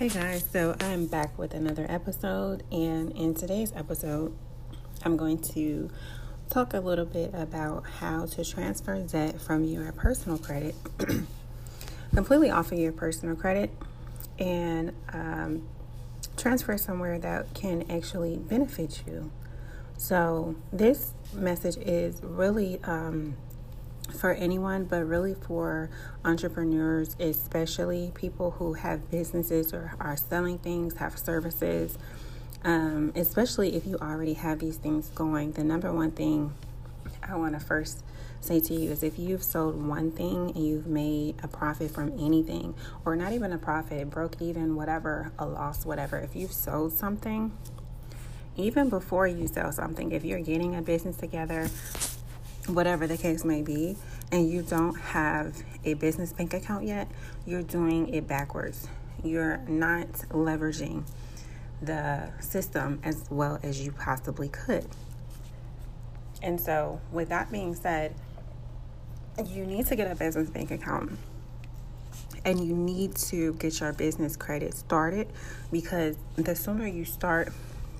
Hey guys, so I'm back with another episode, and in today's episode, I'm going to talk a little bit about how to transfer debt from your personal credit completely off of your personal credit and um, transfer somewhere that can actually benefit you. So, this message is really um, for anyone, but really for entrepreneurs, especially people who have businesses or are selling things, have services. Um, especially if you already have these things going, the number one thing I want to first say to you is if you've sold one thing and you've made a profit from anything, or not even a profit, broke even, whatever, a loss, whatever, if you've sold something, even before you sell something, if you're getting a business together, whatever the case may be, and you don't have a business bank account yet, you're doing it backwards. You're not leveraging the system as well as you possibly could. And so, with that being said, you need to get a business bank account and you need to get your business credit started because the sooner you start,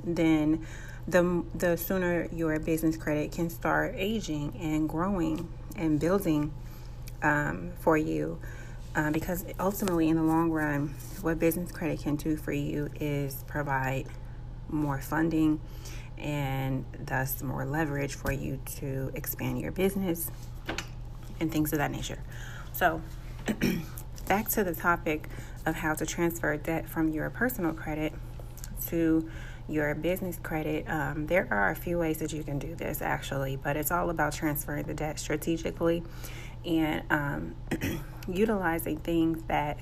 then the the sooner your business credit can start aging and growing and building um, for you. Uh, because ultimately, in the long run, what business credit can do for you is provide more funding and thus more leverage for you to expand your business and things of that nature. So, back to the topic of how to transfer debt from your personal credit to your business credit, um, there are a few ways that you can do this actually, but it's all about transferring the debt strategically and um, utilizing things that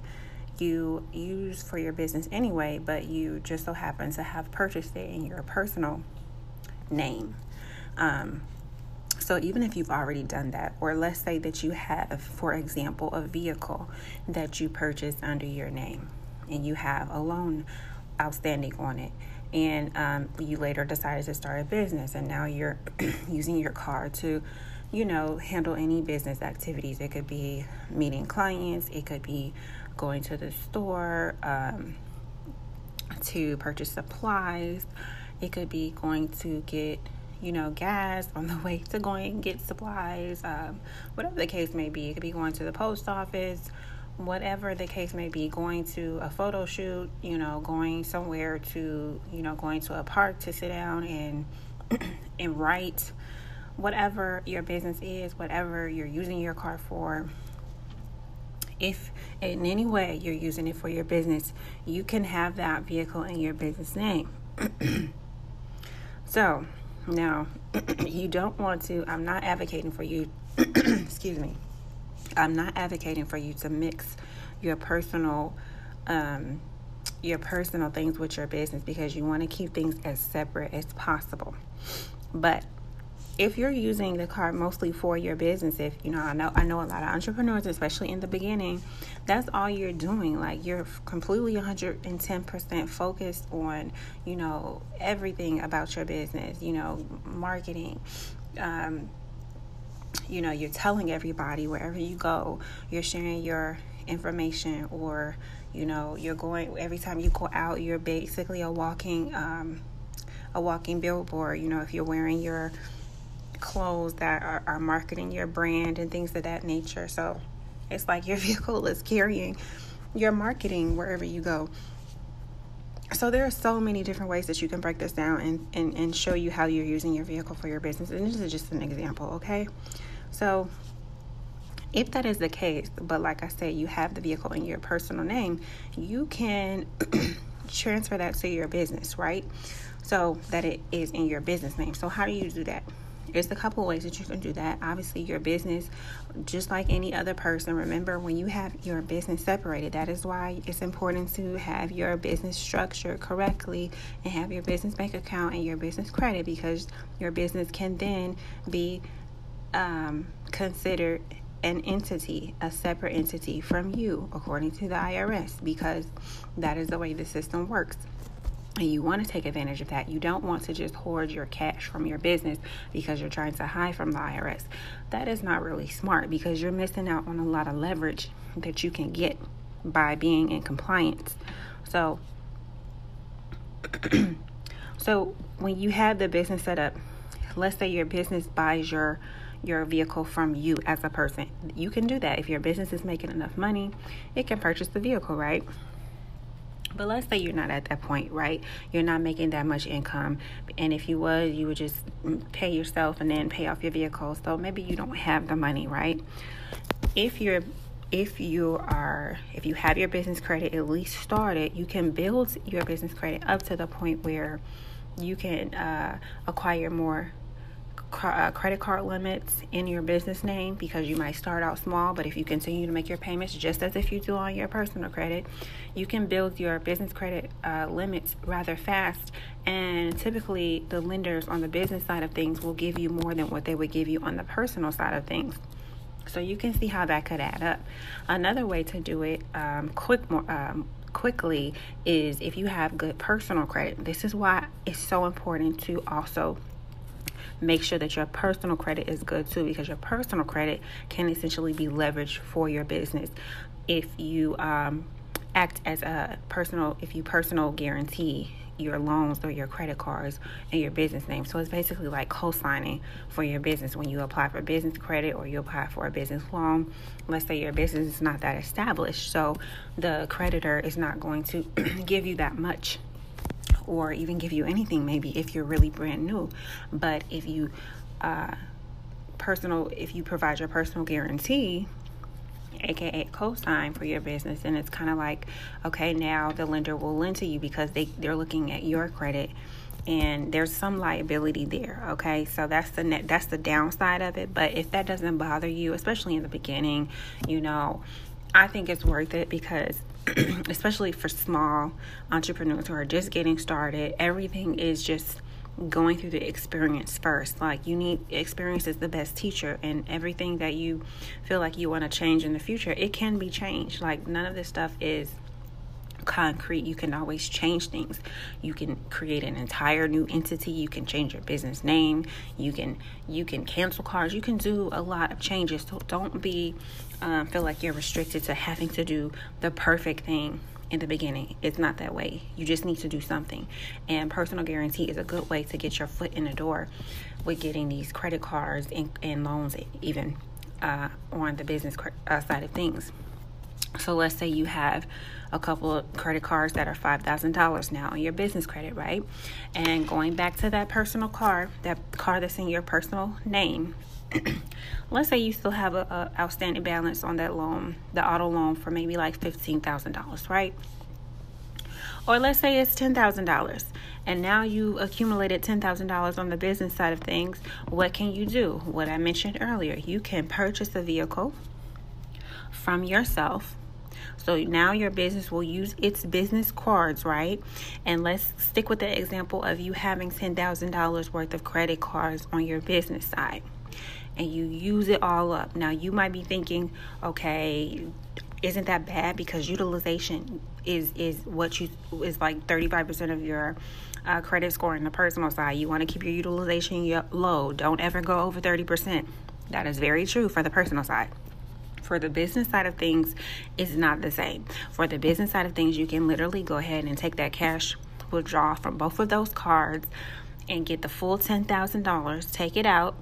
you use for your business anyway, but you just so happen to have purchased it in your personal name. Um, so even if you've already done that, or let's say that you have, for example, a vehicle that you purchased under your name and you have a loan outstanding on it and um, you later decided to start a business and now you're using your car to you know handle any business activities. It could be meeting clients it could be going to the store um, to purchase supplies it could be going to get you know gas on the way to going and get supplies um, whatever the case may be. It could be going to the post office whatever the case may be, going to a photo shoot, you know, going somewhere to, you know, going to a park to sit down and and write, whatever your business is, whatever you're using your car for. If in any way you're using it for your business, you can have that vehicle in your business name. so now you don't want to, I'm not advocating for you, excuse me I'm not advocating for you to mix your personal um, your personal things with your business because you want to keep things as separate as possible. But if you're using the card mostly for your business, if you know, I know I know a lot of entrepreneurs, especially in the beginning, that's all you're doing. Like you're completely 110% focused on, you know, everything about your business, you know, marketing, um, you know you're telling everybody wherever you go you're sharing your information or you know you're going every time you go out you're basically a walking um, a walking billboard you know if you're wearing your clothes that are, are marketing your brand and things of that nature. So it's like your vehicle is carrying your marketing wherever you go. So there are so many different ways that you can break this down and, and, and show you how you're using your vehicle for your business. And this is just an example okay so, if that is the case, but like I said, you have the vehicle in your personal name, you can transfer that to your business, right? So that it is in your business name. So, how do you do that? There's a couple ways that you can do that. Obviously, your business, just like any other person, remember when you have your business separated, that is why it's important to have your business structured correctly and have your business bank account and your business credit because your business can then be um, considered an entity, a separate entity from you, according to the IRS, because that is the way the system works. And you want to take advantage of that. You don't want to just hoard your cash from your business because you're trying to hide from the IRS. That is not really smart because you're missing out on a lot of leverage that you can get by being in compliance. So, so when you have the business set up, let's say your business buys your your vehicle from you as a person. You can do that if your business is making enough money, it can purchase the vehicle, right? But let's say you're not at that point, right? You're not making that much income. And if you was, you would just pay yourself and then pay off your vehicle. So maybe you don't have the money, right? If you're if you are if you have your business credit at least started, you can build your business credit up to the point where you can uh, acquire more uh, credit card limits in your business name because you might start out small, but if you continue to make your payments just as if you do on your personal credit, you can build your business credit uh, limits rather fast. And typically, the lenders on the business side of things will give you more than what they would give you on the personal side of things. So you can see how that could add up. Another way to do it um, quick, um, quickly is if you have good personal credit. This is why it's so important to also make sure that your personal credit is good too, because your personal credit can essentially be leveraged for your business. If you um, act as a personal, if you personal guarantee your loans or your credit cards and your business name. So it's basically like co signing for your business when you apply for business credit or you apply for a business loan. Let's say your business is not that established, so the creditor is not going to give you that much or even give you anything maybe if you're really brand new. But if you uh, personal if you provide your personal guarantee aka co-sign for your business and it's kind of like okay now the lender will lend to you because they they're looking at your credit and there's some liability there okay? So that's the net that's the downside of it. But if that doesn't bother you especially in the beginning you know i think it's worth it because especially for small entrepreneurs who are just getting started, everything is just going through the experience first. Like you need experience is the best teacher and everything that you feel like you want to change in the future, it can be changed. Like none of this stuff is concrete. You can always change things. You can create an entire new entity. You can change your business name. You can you can cancel cards. You can do a lot of changes. So don't be um, feel like you're restricted to having to do the perfect thing in the beginning. It's not that way. You just need to do something. And personal guarantee is a good way to get your foot in the door with getting these credit cards and, and loans, even uh, on the business uh, side of things. So let's say you have a couple of credit cards that are $5,000 now on your business credit, right? And going back to that personal card, that card that's in your personal name, let's say you still have a, a, outstanding balance on that loan, the auto loan for maybe like $15,000, right? Or let's say it's $10,000 and now you accumulated $10,000 on the business side of things. What can you do? What I mentioned earlier, you can purchase a vehicle from yourself so now your business will use its business cards, right? And let's stick with the example of you having $10,000 worth of credit cards on your business side and you use it all up. Now you might be thinking, okay, isn't that bad because utilization is is what you is like 35% of your uh, credit score in the personal side. You want to keep your utilization low. Don't ever go over 30%. That is very true for the personal side for the business side of things is not the same. For the business side of things, you can literally go ahead and take that cash withdraw from both of those cards and get the full $10,000, take it out,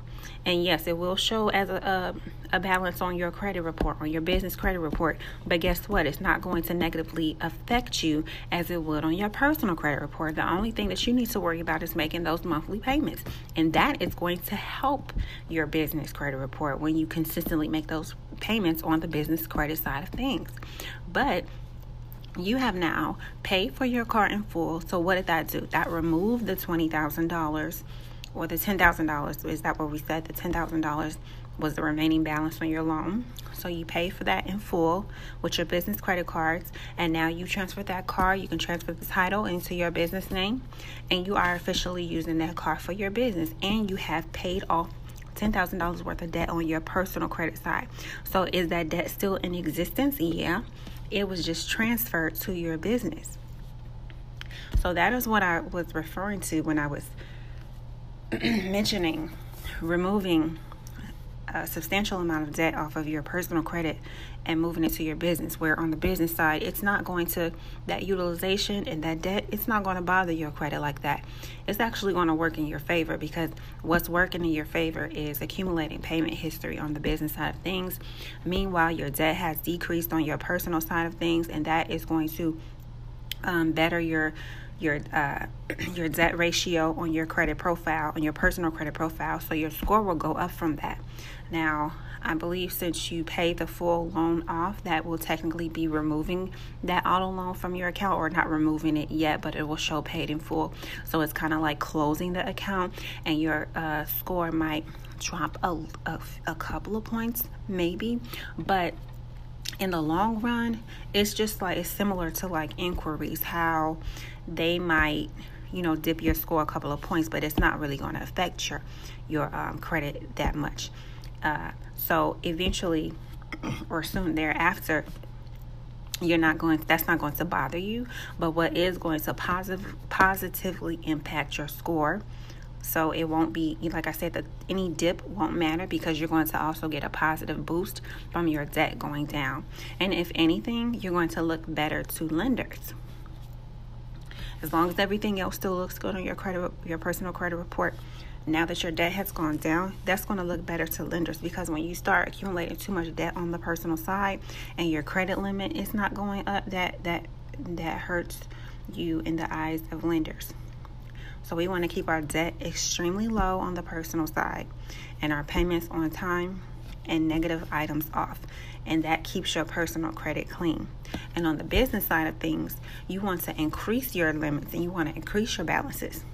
and yes, it will show as a, a, a, balance on your credit report, on your business credit report. But guess what? It's not going to negatively affect you as it would on your personal credit report. The only thing that you need to worry about is making those monthly payments. And that is going to help your business credit report when you consistently make those payments on the business credit side of things. But you have now paid for your car in full. So what did that do? That removed the $20,000 or the $10,000. Is that what we said? The $10,000 was the remaining balance on your loan. So you pay for that in full with your business credit cards. And now you transfer that car. You can transfer the title into your business name. And you are officially using that car for your business. And you have paid off $10,000 worth of debt on your personal credit side. So is that debt still in existence? Yeah. It was just transferred to your business. So that is what I was referring to when I was mentioning removing a substantial amount of debt off of your personal credit and moving it to your business where on the business side it's not going to that utilization and that debt it's not going to bother your credit like that. It's actually going to work in your favor because what's working in your favor is accumulating payment history on the business side of things. Meanwhile your debt has decreased on your personal side of things and that is going to um, better your your uh, your debt ratio on your credit profile on your personal credit profile so your score will go up from that now I believe since you pay the full loan off, that will technically be removing that auto loan from your account, or not removing it yet, but it will show paid in full. So it's kind of like closing the account, and your uh, score might drop a, a, a couple of points, maybe, but in the long run, it's just like it's similar to like inquiries, how they might you know dip your score a couple of points but it's not really going to affect your your um, credit that much. Uh, so eventually or soon thereafter, you're not going that's not going to bother you but what is going to positive positively impact your score so it won't be like i said that any dip won't matter because you're going to also get a positive boost from your debt going down. And if anything you're going to look better to lenders as long as everything else still looks good on your credit your personal credit report now that your debt has gone down, that's going to look better to lenders because when you start accumulating too much debt on the personal side and your credit limit is not going up, that that that hurts you in the eyes of lenders. So we want to keep our debt extremely low on the personal side and our payments on time and negative items off. And that keeps your personal credit clean. And on the business side of things, you want to increase your limits and you want to increase your balances.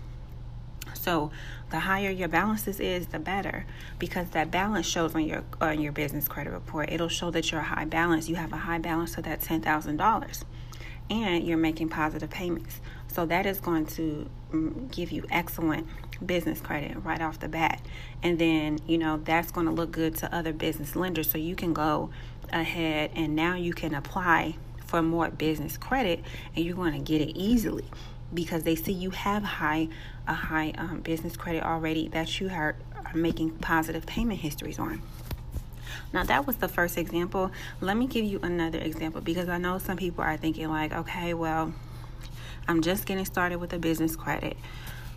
So the higher your balances is, the better because that balance shows on your on your business credit report. It'll show that you're a high balance. You have a high balance of that ten thousand dollars, and you're making positive payments. So that is going to mm, give you excellent business credit right off the bat. And then, you know, that's going to look good to other business lenders. So you can go ahead and now you can apply for more business credit and you're going to get it easily because they see you have high a high um, business credit already that you are, are making positive payment histories on. Now, that was the first example. Let me give you another example because I know some people are thinking, like, okay, well, I'm just getting started with a business credit.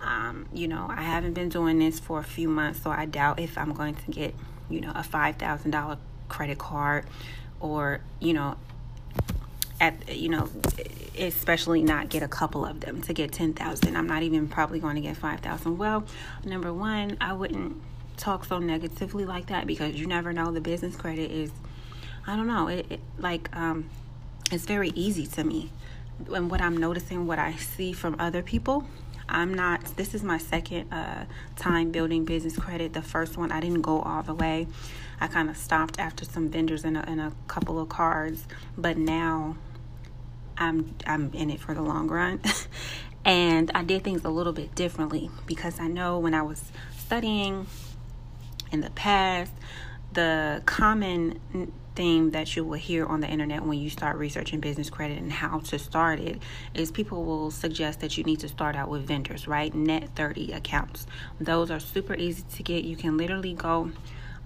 Um, you know, I haven't been doing this for a few months, so I doubt if I'm going to get, you know, a $5,000 credit card or, you know, at you know especially not get a couple of them to get 10,000 I'm not even probably going to get 5,000 well number 1 I wouldn't talk so negatively like that because you never know. The business credit is I don't know it, it like um it's very easy to me. And what I'm noticing what I see from other people I'm not this is my second uh, time building business credit the first one I didn't go all the way I kind of stopped after some vendors and a, and a couple of cards, but now I'm I'm in it for the long run. and I did things a little bit differently because I know when I was studying in the past, the common thing that you will hear on the internet when you start researching business credit and how to start it is people will suggest that you need to start out with vendors, right? Net 30 accounts. Those are super easy to get. You can literally go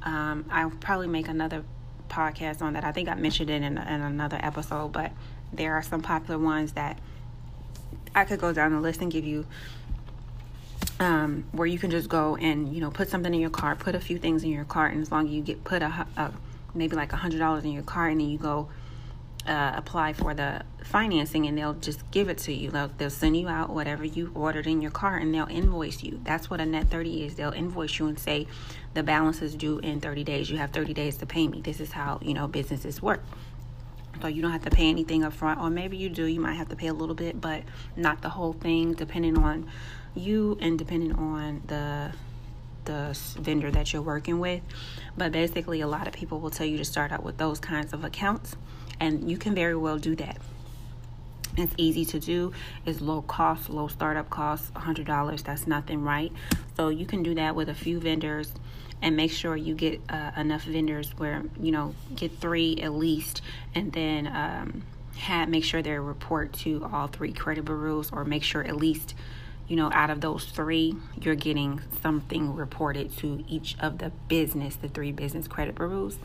um, I'll probably make another podcast on that. I think I mentioned it in, in another episode, but there are some popular ones that I could go down the list and give you um, where you can just go and you know put something in your cart, put a few things in your cart, and as long as you get put a, a maybe like a hundred dollars in your cart, and then you go uh, apply for the financing and they'll just give it to you. They'll, they'll send you out whatever you ordered in your car and they'll invoice you. That's what a net 30 is. They'll invoice you and say the balance is due in 30 days. You have 30 days to pay me. This is how, you know, businesses work. So you don't have to pay anything up front or maybe you do. You might have to pay a little bit, but not the whole thing depending on you and depending on the the vendor that you're working with. But basically, a lot of people will tell you to start out with those kinds of accounts and you can very well do that. It's easy to do. It's low cost, low startup cost, $100. That's nothing, right? So you can do that with a few vendors and make sure you get uh, enough vendors where, you know, get three at least and then um, have, make sure they report to all three credit bureaus or make sure at least you know, out of those three, you're getting something reported to each of the business, the three business credit bureaus.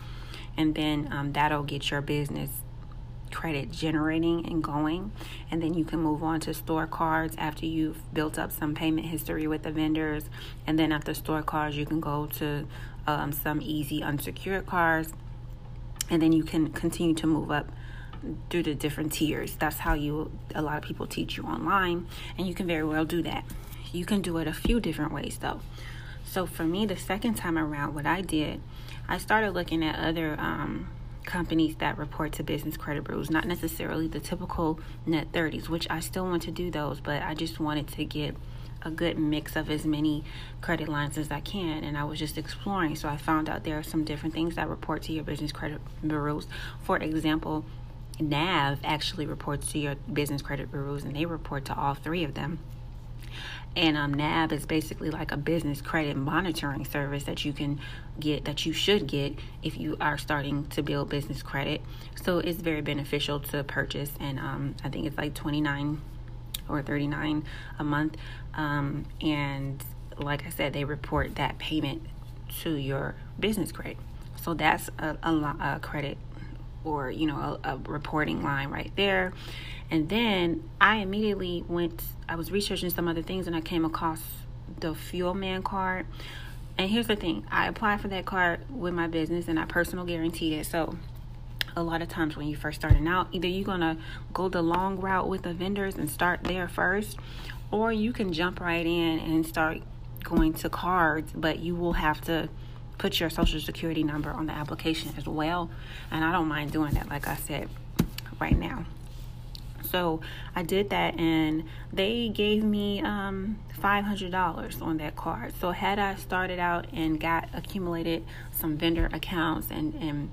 And then um, that'll get your business credit generating and going. And then you can move on to store cards after you've built up some payment history with the vendors. And then after store cards, you can go to um, some easy unsecured cards. And then you can continue to move up through the different tiers. That's how you a lot of people teach you online, and you can very well do that. You can do it a few different ways though. So for me, the second time around, what I did, I started looking at other um, companies that report to business credit bureaus, not necessarily the typical net 30s, which I still want to do those, but I just wanted to get a good mix of as many credit lines as I can. And I was just exploring. So I found out there are some different things that report to your business credit bureaus. For example, NAV actually reports to your business credit bureaus, and they report to all three of them. And um, NAV is basically like a business credit monitoring service that you can get, that you should get if you are starting to build business credit. So it's very beneficial to purchase, and um, I think it's like 29 or 39 a month. Um, and like I said, they report that payment to your business credit. So that's a, a, a credit or you know a, a, reporting line right there. And then i immediately went i was researching some other things and i came across the Fuelman card. And here's the thing i applied for that card with my business and i personal guaranteed it. So a lot of times when you first starting out either you're gonna go the long route with the vendors and start there first or you can jump right in and start going to cards but you will have to put your social security number on the application as well. And I don't mind doing that, like I said, right now. So I did that, and they gave me um, $500 on that card. So had I started out and got accumulated some vendor accounts and and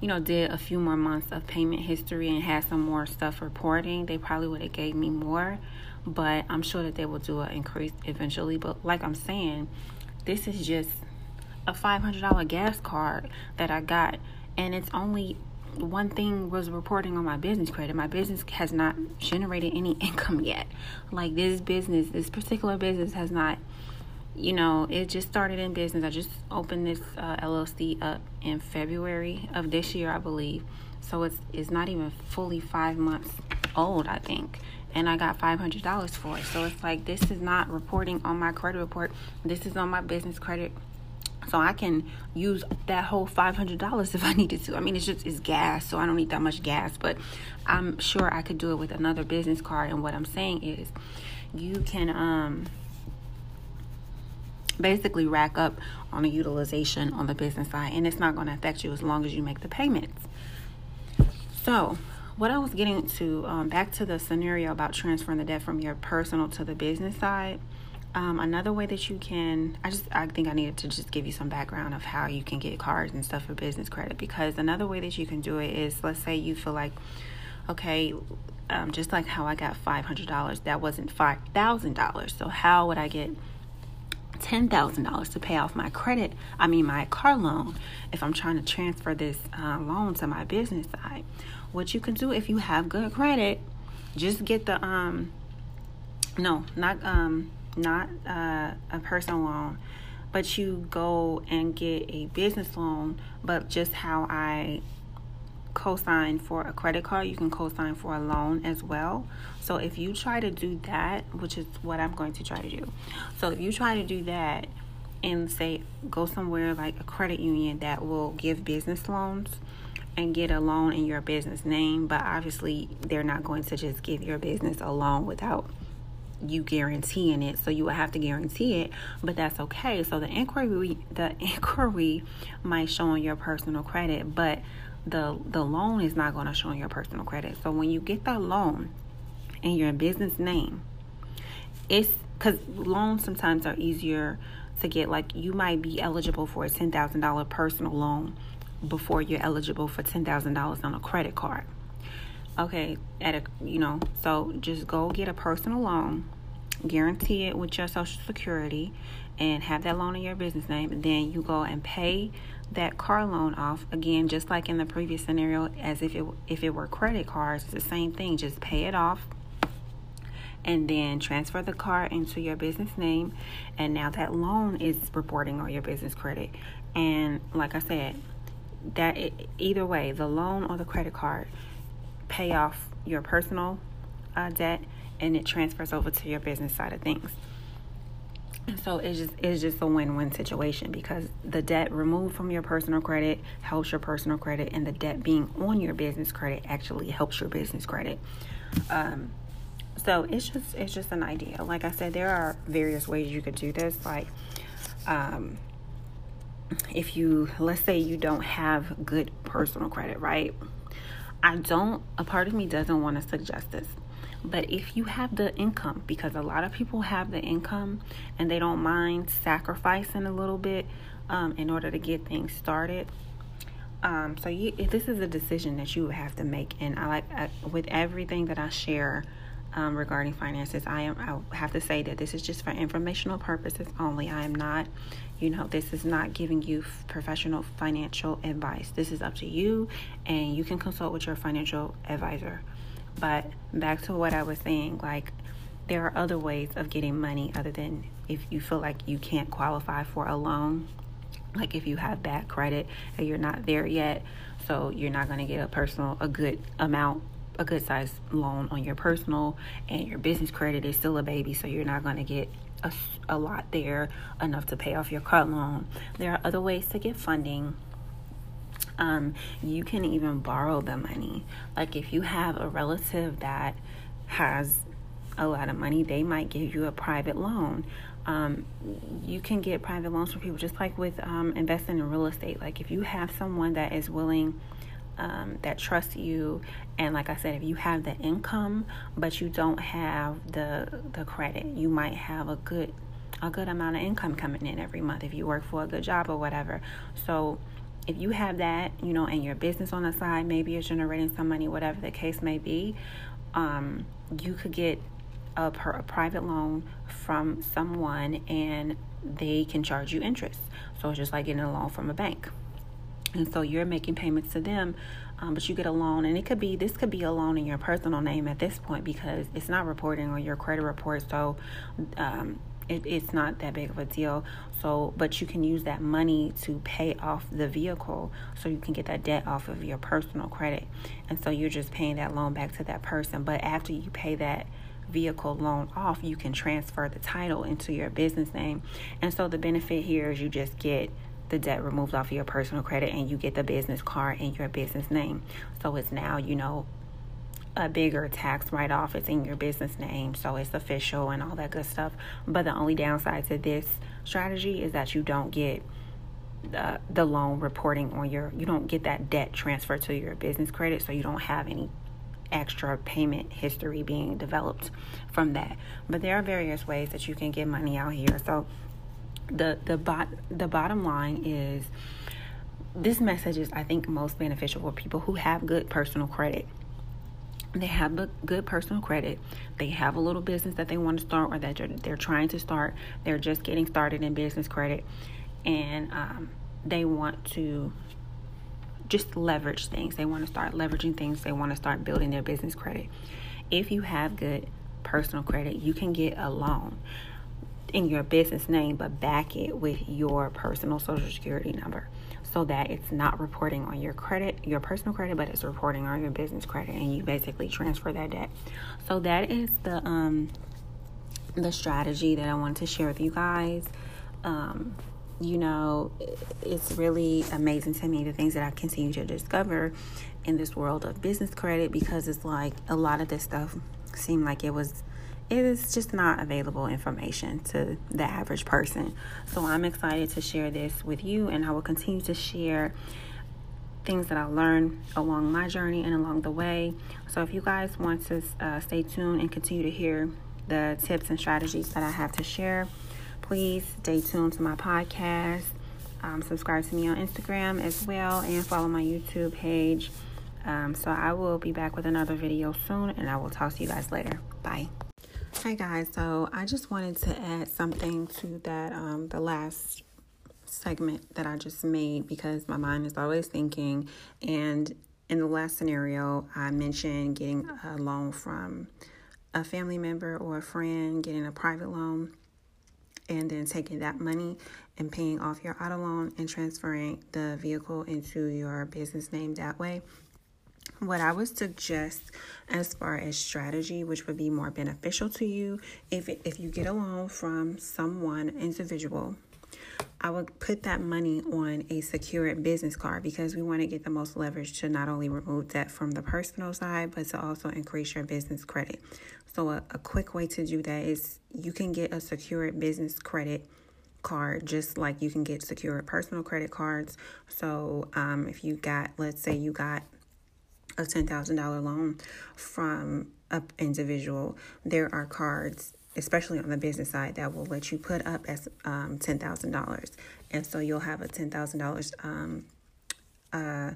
you know did a few more months of payment history and had some more stuff reporting, they probably would have gave me more. But I'm sure that they will do an increase eventually. But like I'm saying, this is just a $500 gas card that I got, and it's only one thing was reporting on my business credit. My business has not generated any income yet. Like this business, this particular business has not, you know, it just started in business. I just opened this uh, LLC up in February of this year, I believe. So it's it's not even fully five months old, I think. And I got five hundred dollars for it. So it's like this is not reporting on my credit report. This is on my business credit so I can use that whole five hundred dollars if I needed to. I mean, it's just it's gas, so I don't need that much gas. But I'm sure I could do it with another business card. And what I'm saying is, you can um basically rack up on the utilization on the business side, and it's not going to affect you as long as you make the payments. So, what I was getting to um, back to the scenario about transferring the debt from your personal to the business side um, another way that you can, I just, I think I needed to just give you some background of how you can get cards and stuff for business credit because another way that you can do it is, let's say you feel like, okay, um, just like how I got $500, that wasn't $5,000. So how would I get $10,000 to pay off my credit, I mean, my car loan, if I'm trying to transfer this uh, loan to my business side? What you can do if you have good credit, just get the, um, no, not, um, not uh, a personal loan, but you go and get a business loan, but just how I co-sign for a credit card, you can co-sign for a loan as well. So if you try to do that, which is what I'm going to try to do. So if you try to do that and say go somewhere like a credit union that will give business loans and get a loan in your business name, but obviously they're not going to just give your business a loan without you guaranteeing it so you will have to guarantee it but that's okay. So the inquiry the inquiry might show on your personal credit but the the loan is not going to show on your personal credit. So when you get that loan in your business name it's because loans sometimes are easier to get like you might be eligible for a $10000 personal loan before you're eligible for $10000 on a credit card okay at a you know so just go get a personal loan guarantee it with your social security and have that loan in your business name then you go and pay that car loan off again just like in the previous scenario as if it if it were credit cards it's the same thing just pay it off and then transfer the car into your business name. And now that loan is reporting on your business credit. And like I said, that either way, the loan or the credit card pay off your personal uh, debt and it transfers over to your business side of things. So it's just it's just a win-win situation because the debt removed from your personal credit helps your personal credit, and the debt being on your business credit actually helps your business credit. Um, so it's just it's just an idea. Like I said, there are various ways you could do this. Like, um, if you let's say you don't have good personal credit, right? I don't. A part of me doesn't want to suggest this but if you have the income, because a lot of people have the income and they don't mind sacrificing a little bit um, in order to get things started. Um, so you, this is a decision that you would have to make, and I like I, with everything that I share um, regarding finances. I am I have to say that this is just for informational purposes only. I am not, you know, this is not giving you professional financial advice. This is up to you, and you can consult with your financial advisor. But back to what I was saying, like there are other ways of getting money other than if you feel like you can't qualify for a loan. Like if you have bad credit and you're not there yet, so you're not going to get a personal, a good amount, a good size loan on your personal, and your business credit is still a baby, so you're not going to get a, a lot there enough to pay off your car loan. There are other ways to get funding um, you can even borrow the money. Like if you have a relative that has a lot of money, they might give you a private loan. Um, you can get private loans from people just like with um, investing in real estate. Like if you have someone that is willing, um, that trust you, and like I said, if you have the income but you don't have the the credit, you might have a good a good amount of income coming in every month if you work for a good job or whatever. So if you have that, you know, and your business on the side, maybe you're generating some money, whatever the case may be, um, you could get a, a private loan from someone and they can charge you interest. So it's just like getting a loan from a bank. And so you're making payments to them, um, but you get a loan, and it could be this could be a loan in your personal name at this point because it's not reporting on your credit report. So um, it, it's not that big of a deal. So, but you can use that money to pay off the vehicle so you can get that debt off of your personal credit. And so you're just paying that loan back to that person. But after you pay that vehicle loan off, you can transfer the title into your business name. And so the benefit here is you just get the debt removed off of your personal credit and you get the business card in your business name. So it's now, you know, a bigger tax write off. It's in your business name, so it's official and all that good stuff. But the only downside to this strategy is that you don't get the, the loan reporting on your, you don't get that debt transferred to your business credit, so you don't have any extra payment history being developed from that. But there are various ways that you can get money out here. So the the bot the bottom line is this message is I think most beneficial for people who have good personal credit. They have good personal credit. They have a little business that they want to start or that they're trying to start. They're just getting started in business credit. And um, they want to just leverage things. They want to start leveraging things. They want to start building their business credit. If you have good personal credit you can get a loan in your business name but back it with your personal social security number so that it's not reporting on your credit, your personal credit, but it's reporting on your business credit, and you basically transfer that debt. So that is the um the strategy that I wanted to share with you guys. Um, you know, it's really amazing to me the things that I continue to discover in this world of business credit because it's like a lot of this stuff seemed like it was it is just not available information to the average person. So I'm excited to share this with you, and I will continue to share things that I learned along my journey and along the way. So if you guys want to uh, stay tuned and continue to hear the tips and strategies that I have to share, please stay tuned to my podcast. Um, subscribe to me on Instagram as well, and follow my YouTube page. Um, so I will be back with another video soon, and I will talk to you guys later. Bye. Hi guys, so I just wanted to add something to that um, the last segment that I just made because my mind is always thinking. And in the last scenario, I mentioned getting a loan from a family member or a friend getting a private loan and then taking that money and paying off your auto loan and transferring the vehicle into your business name that way. What I would suggest as far as strategy, which would be more beneficial to you, if if you get a loan from someone individual, I would put that money on a secured business card because we want to get the most leverage to not only remove debt from the personal side, but to also increase your business credit. So, a, a quick way to do that is you can get a secured business credit card just like you can get secured personal credit cards. So, um, if you got, let's say, you got a $10,000 loan from an individual, there are cards especially on the business side, that will let you put up as um, $10,000. And so you'll have a $10,000 um, uh,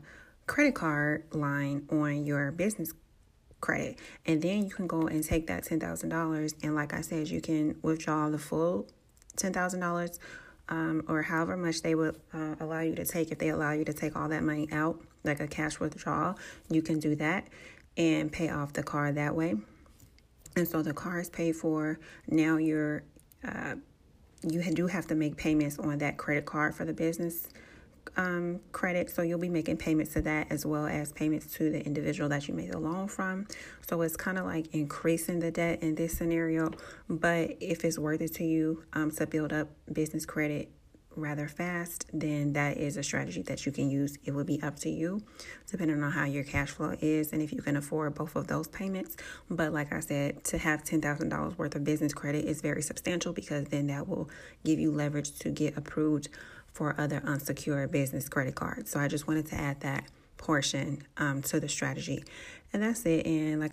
credit card line on your business credit. And then you can go and take that $10,000. And like I said, you can withdraw the full $10,000 um, or however much they would uh, allow you to take. If they allow you to take all that money out, like a cash withdrawal, you can do that and pay off the car that way and so the car is paid for. Now you're uh, you do have to make payments on that credit card for the business um, credit. So you'll be making payments to that as well as payments to the individual that you made the loan from. So it's kind of like increasing the debt in this scenario. But if it's worth it to you um, to build up business credit rather fast, then that is a strategy that you can use. It will be up to you, depending on how your cash flow is and if you can afford both of those payments. But like I said, to have $10,000 worth of business credit is very substantial because then that will give you leverage to get approved for other unsecured business credit cards. So I just wanted to add that portion um, to the strategy. And that's it. And like.